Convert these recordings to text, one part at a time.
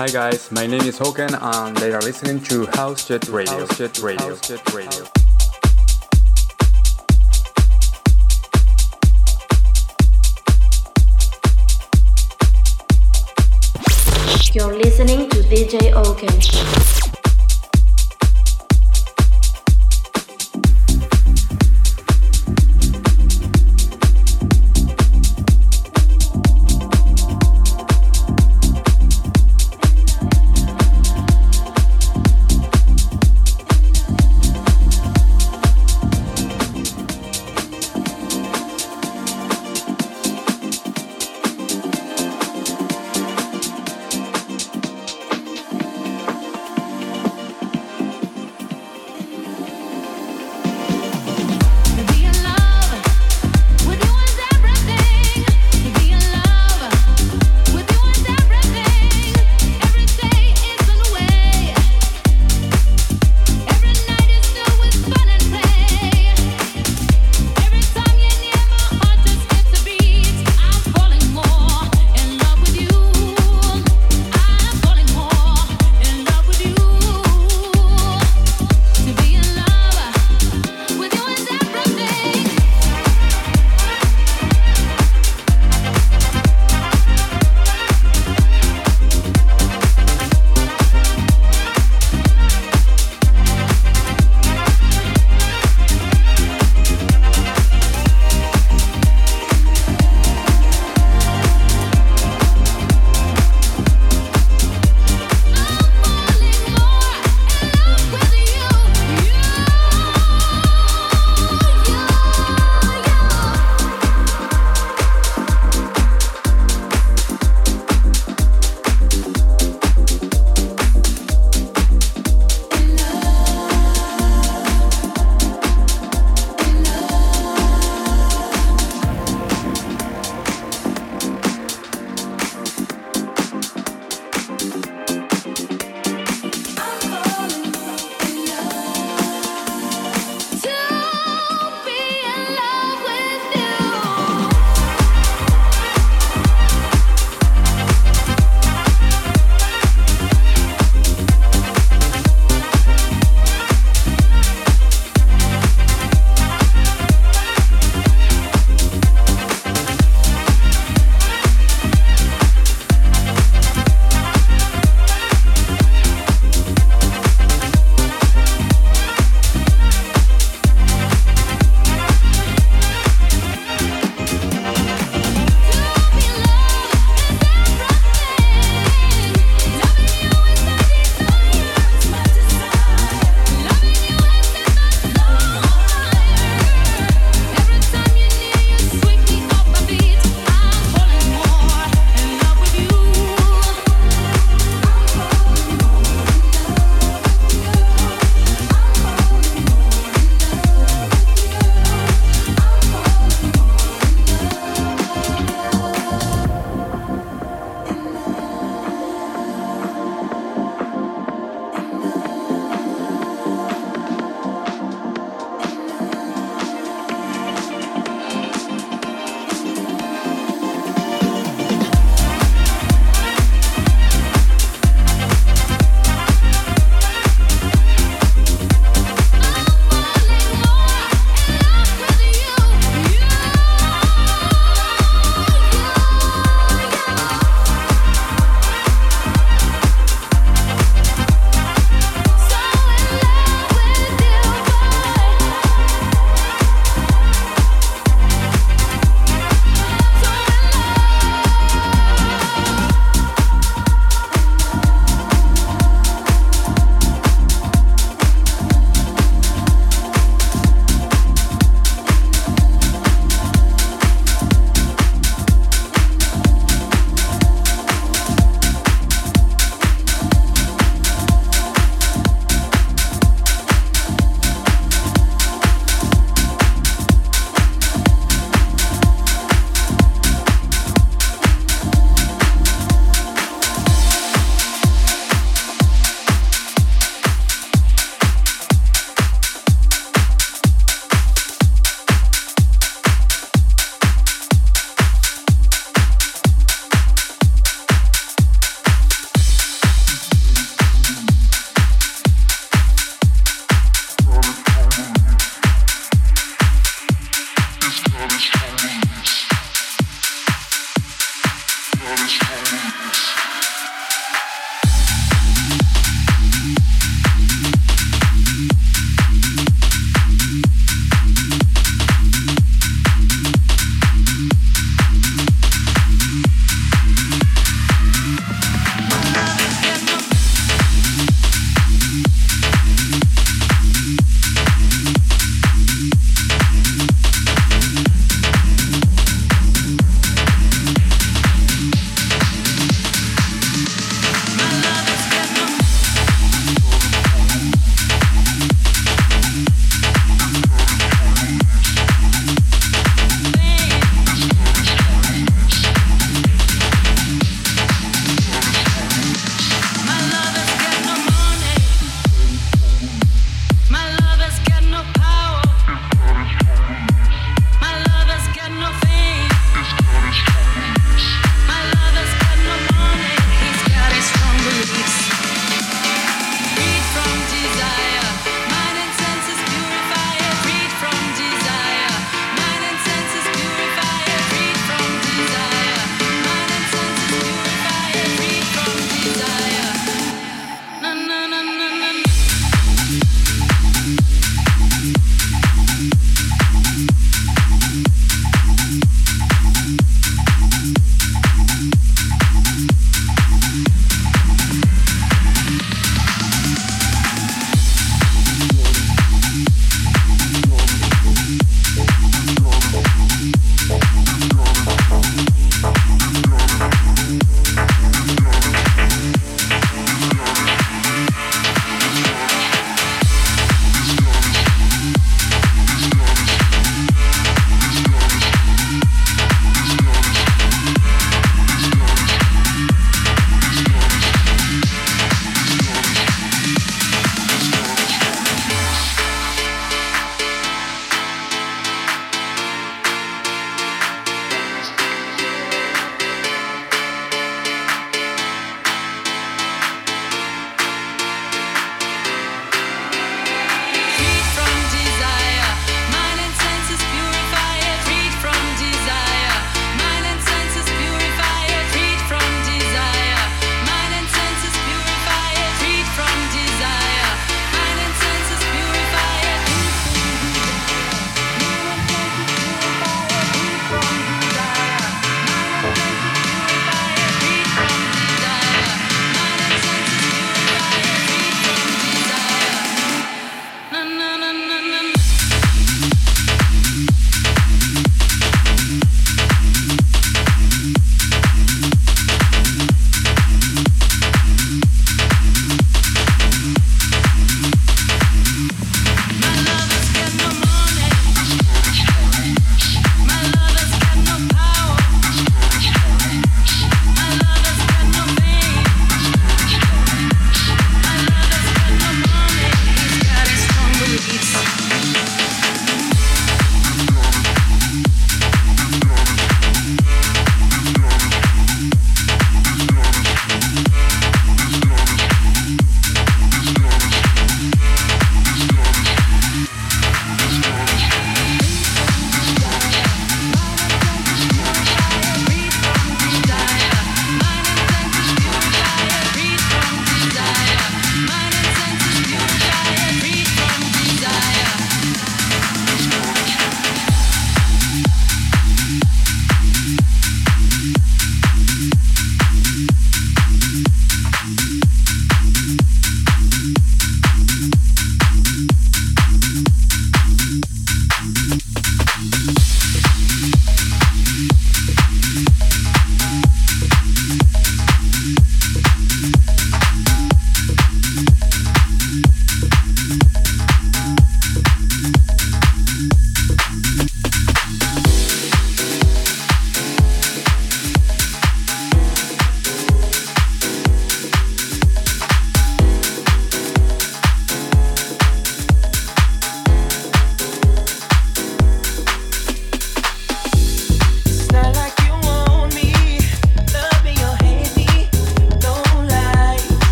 Hi guys, my name is Hoken and they are listening to House Jet Radio. House Jet Radio. House Jet Radio. You're listening to DJ Oken.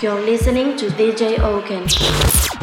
You're listening to DJ Oken.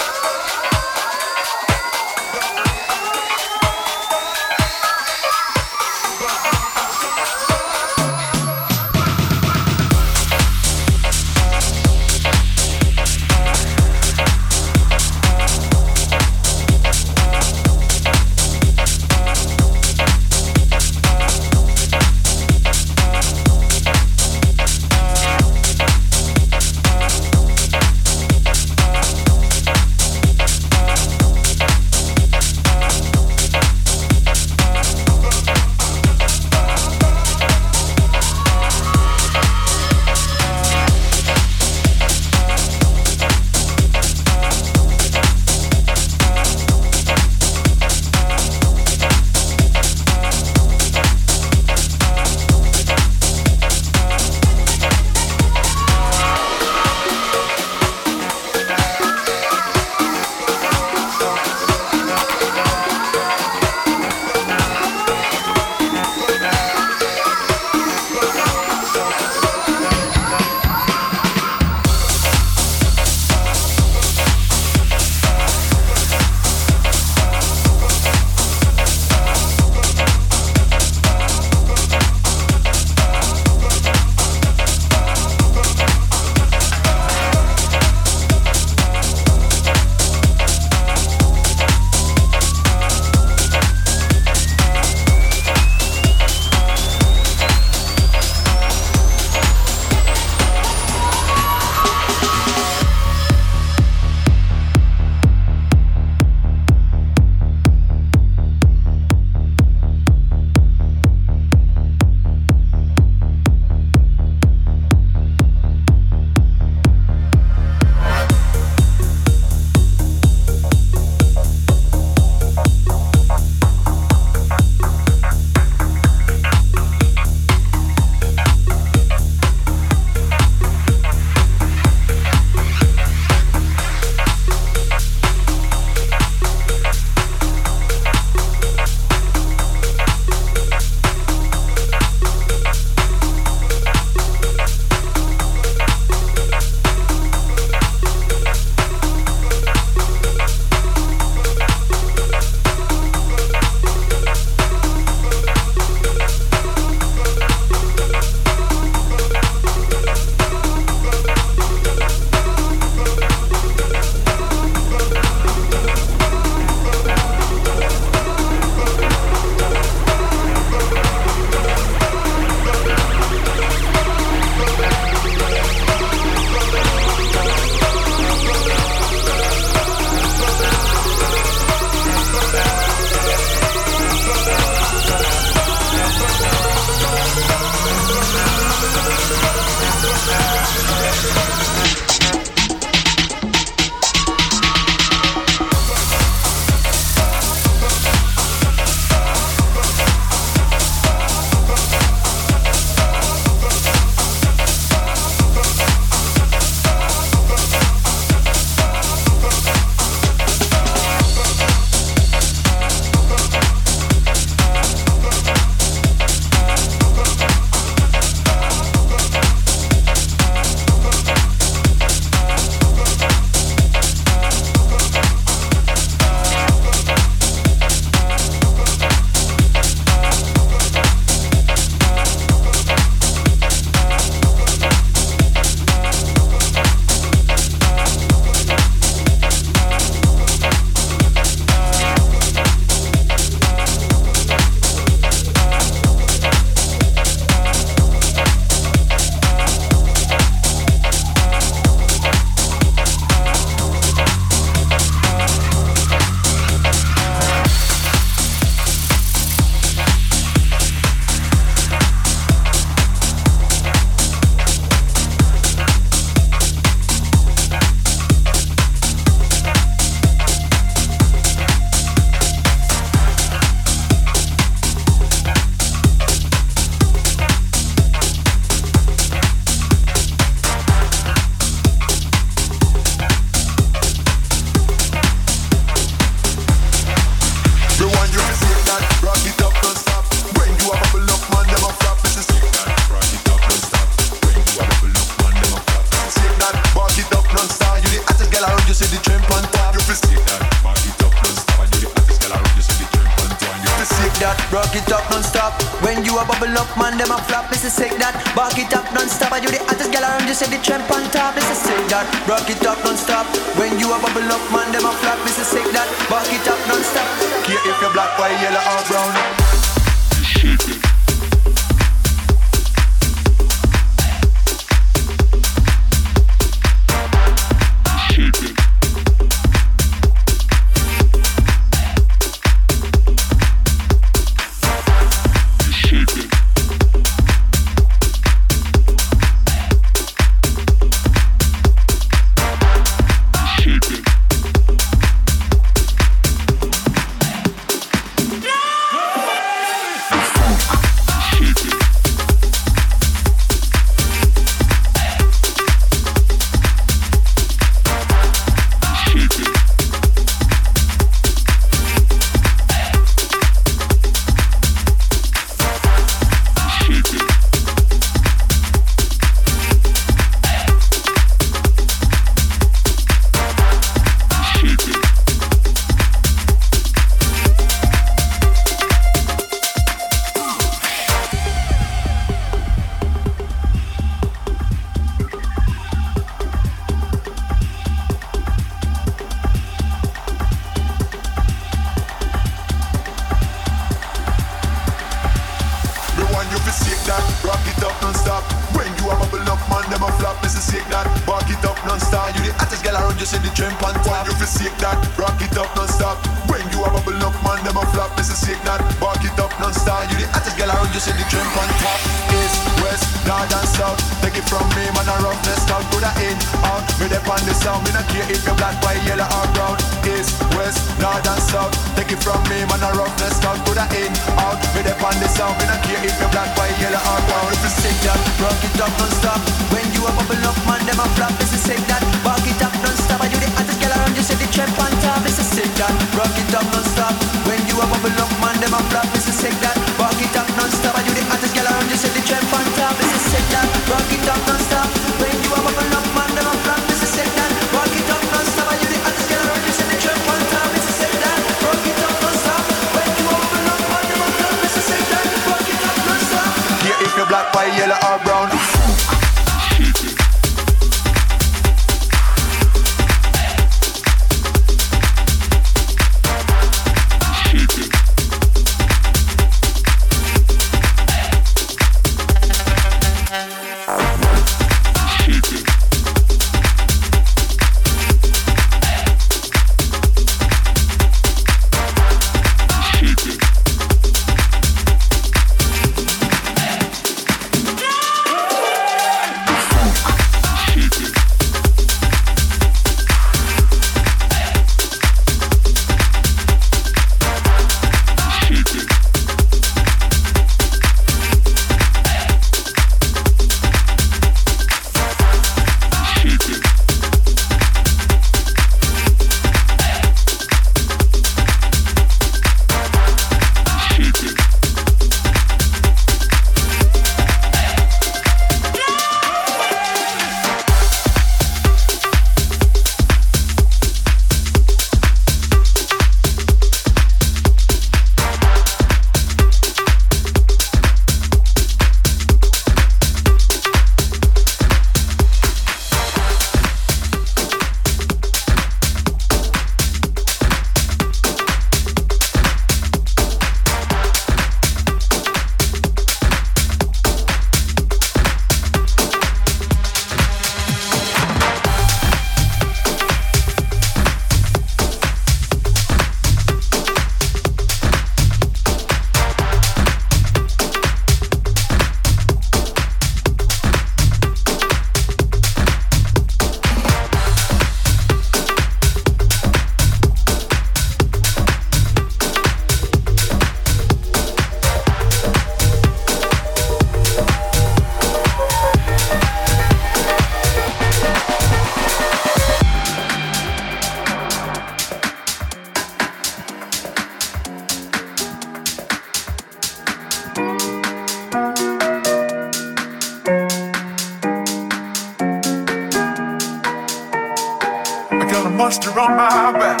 monster on my back.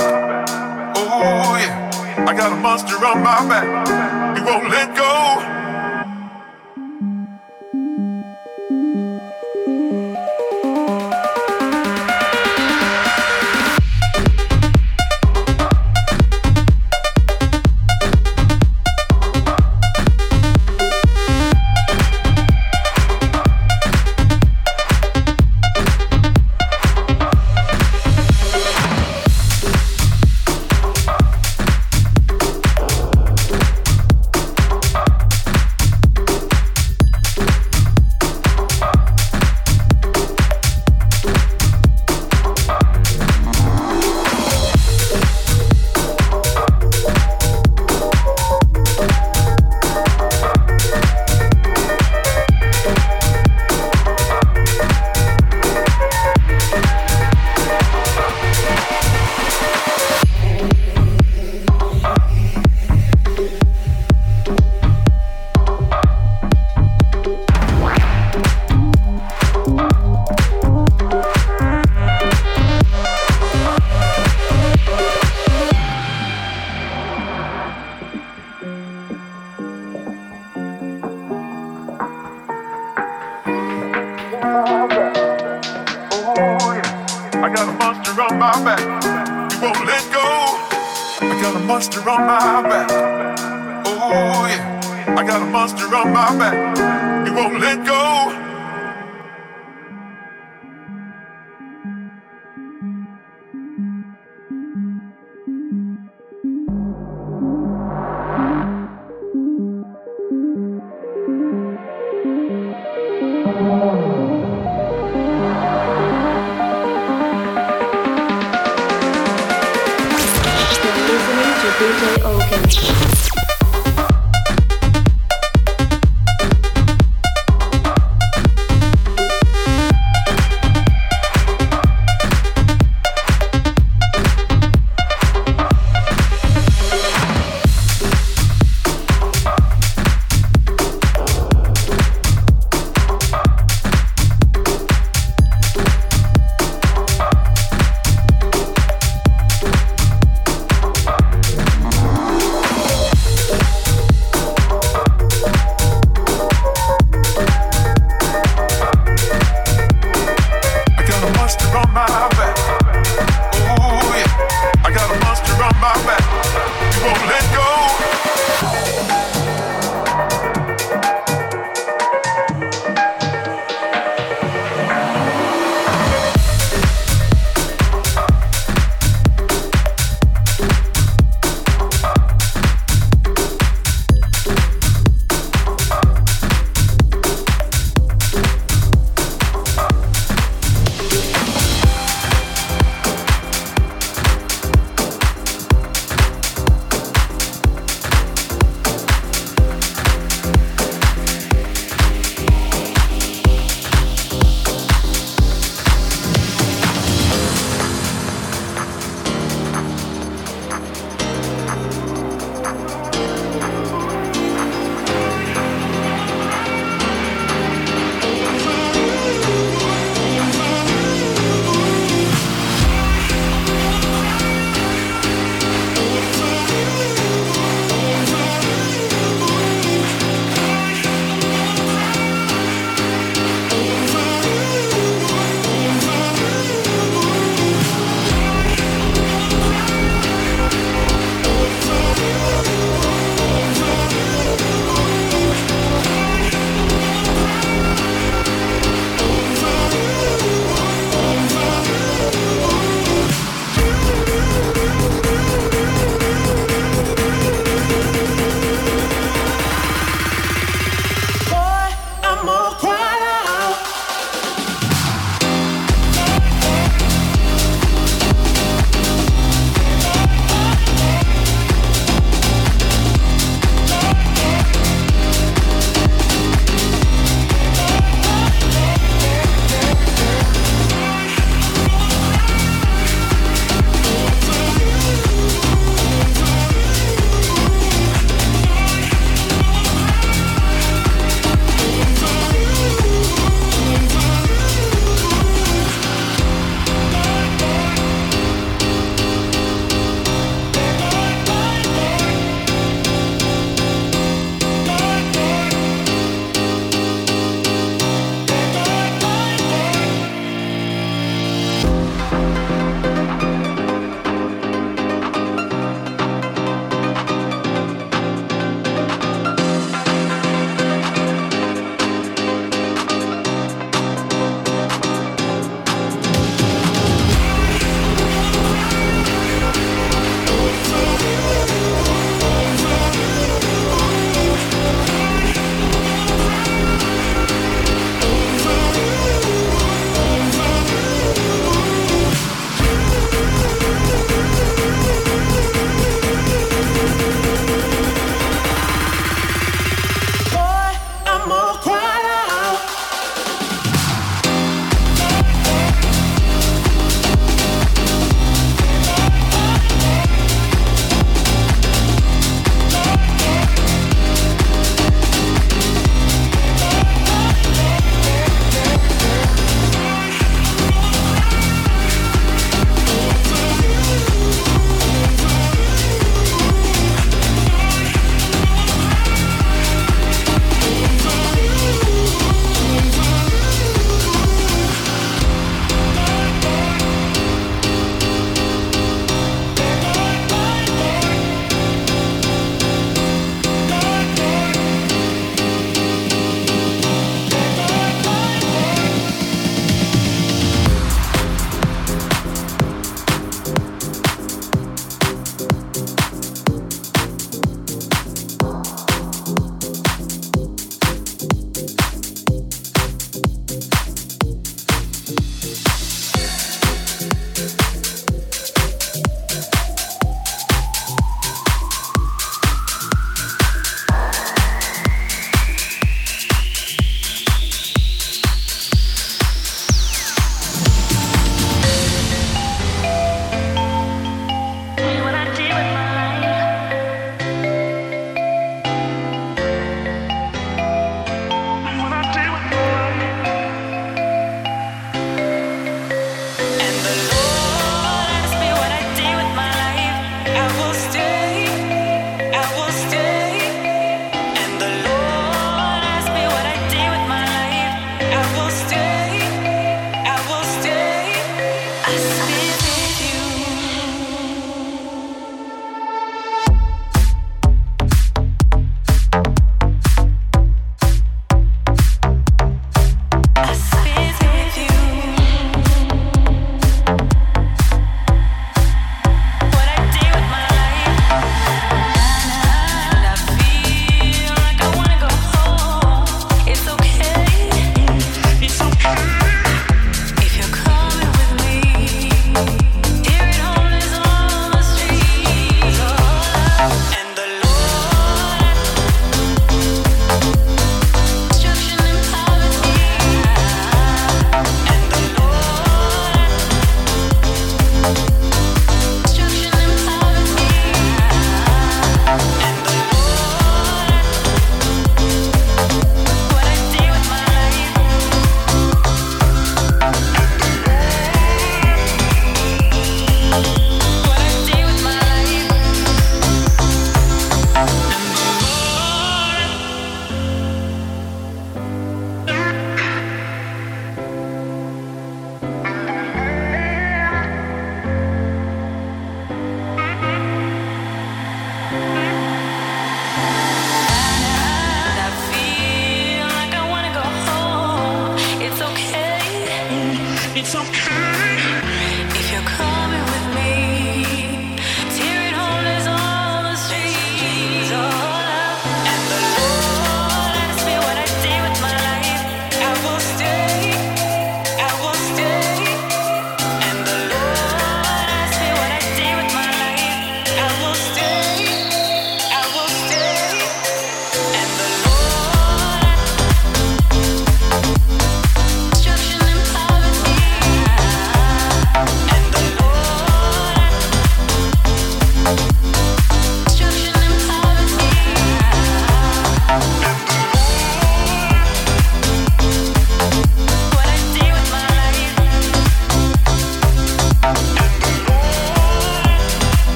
Oh yeah, I got a monster on my back. He won't let got a monster on my back. Oh yeah, I got a monster on my back. It won't let go.